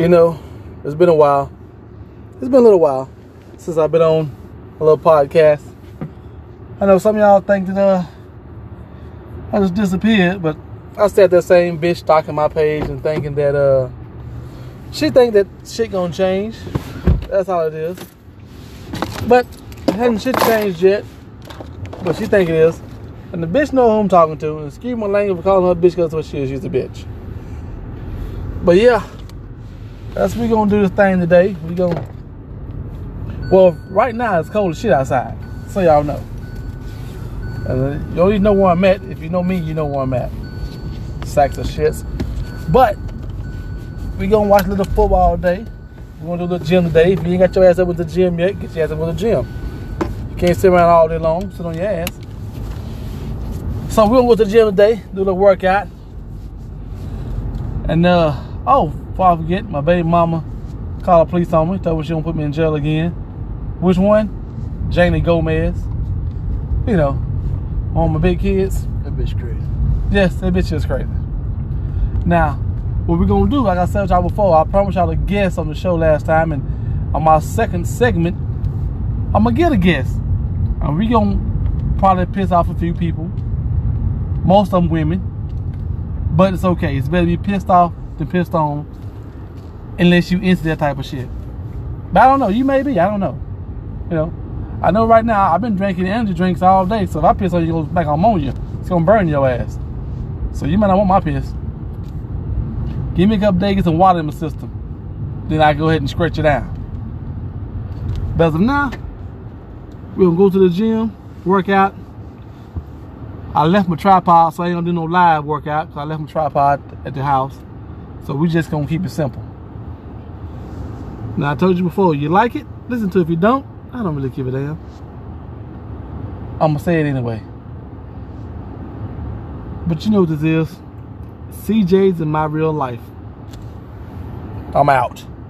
You know, it's been a while. It's been a little while since I've been on a little podcast. I know some of y'all think that uh, I just disappeared, but I said that same bitch stalking my page and thinking that uh, she think that shit gonna change. That's all it is. But it hasn't shit changed yet. But she think it is. And the bitch know who I'm talking to. And excuse my language for calling her bitch because what she is. She's a bitch. But yeah, that's we gonna do this thing today. We gonna. Well, right now it's cold as shit outside, so y'all know. Uh, you even know where I'm at. If you know me, you know where I'm at. Sacks of shits. But we gonna watch a little football all day. We gonna do a little gym today. If you ain't got your ass up with the gym yet, get your ass up with the gym. You can't sit around all day long, sit on your ass. So we're gonna go to the gym today, do a little workout. And uh oh, before I forget, my baby mama called the police on me, told me she gonna put me in jail again. Which one? Janie Gomez. You know, one of my big kids. That bitch crazy. Yes, that bitch is crazy. Now, what we're gonna do, like I said to y'all before, I promised y'all a guest on the show last time, and on my second segment, I'm gonna get a guest. And we gonna probably piss off a few people. Most of them women. But it's okay. It's better to be pissed off than pissed on unless you into that type of shit. But I don't know. You may be. I don't know. You know. I know right now I've been drinking energy drinks all day, so if I piss on you, it back on ammonia. It's gonna burn your ass. So you might not want my piss. Give me a couple days, get some water in my system. Then I go ahead and scratch it out. But as of now, we're gonna go to the gym, work out. I left my tripod, so I ain't gonna do no live workout because I left my tripod at the house. So we just gonna keep it simple. Now I told you before, you like it, listen to it. If you don't, I don't really give a damn. I'm gonna say it anyway. But you know what this is. CJ's in my real life. I'm out.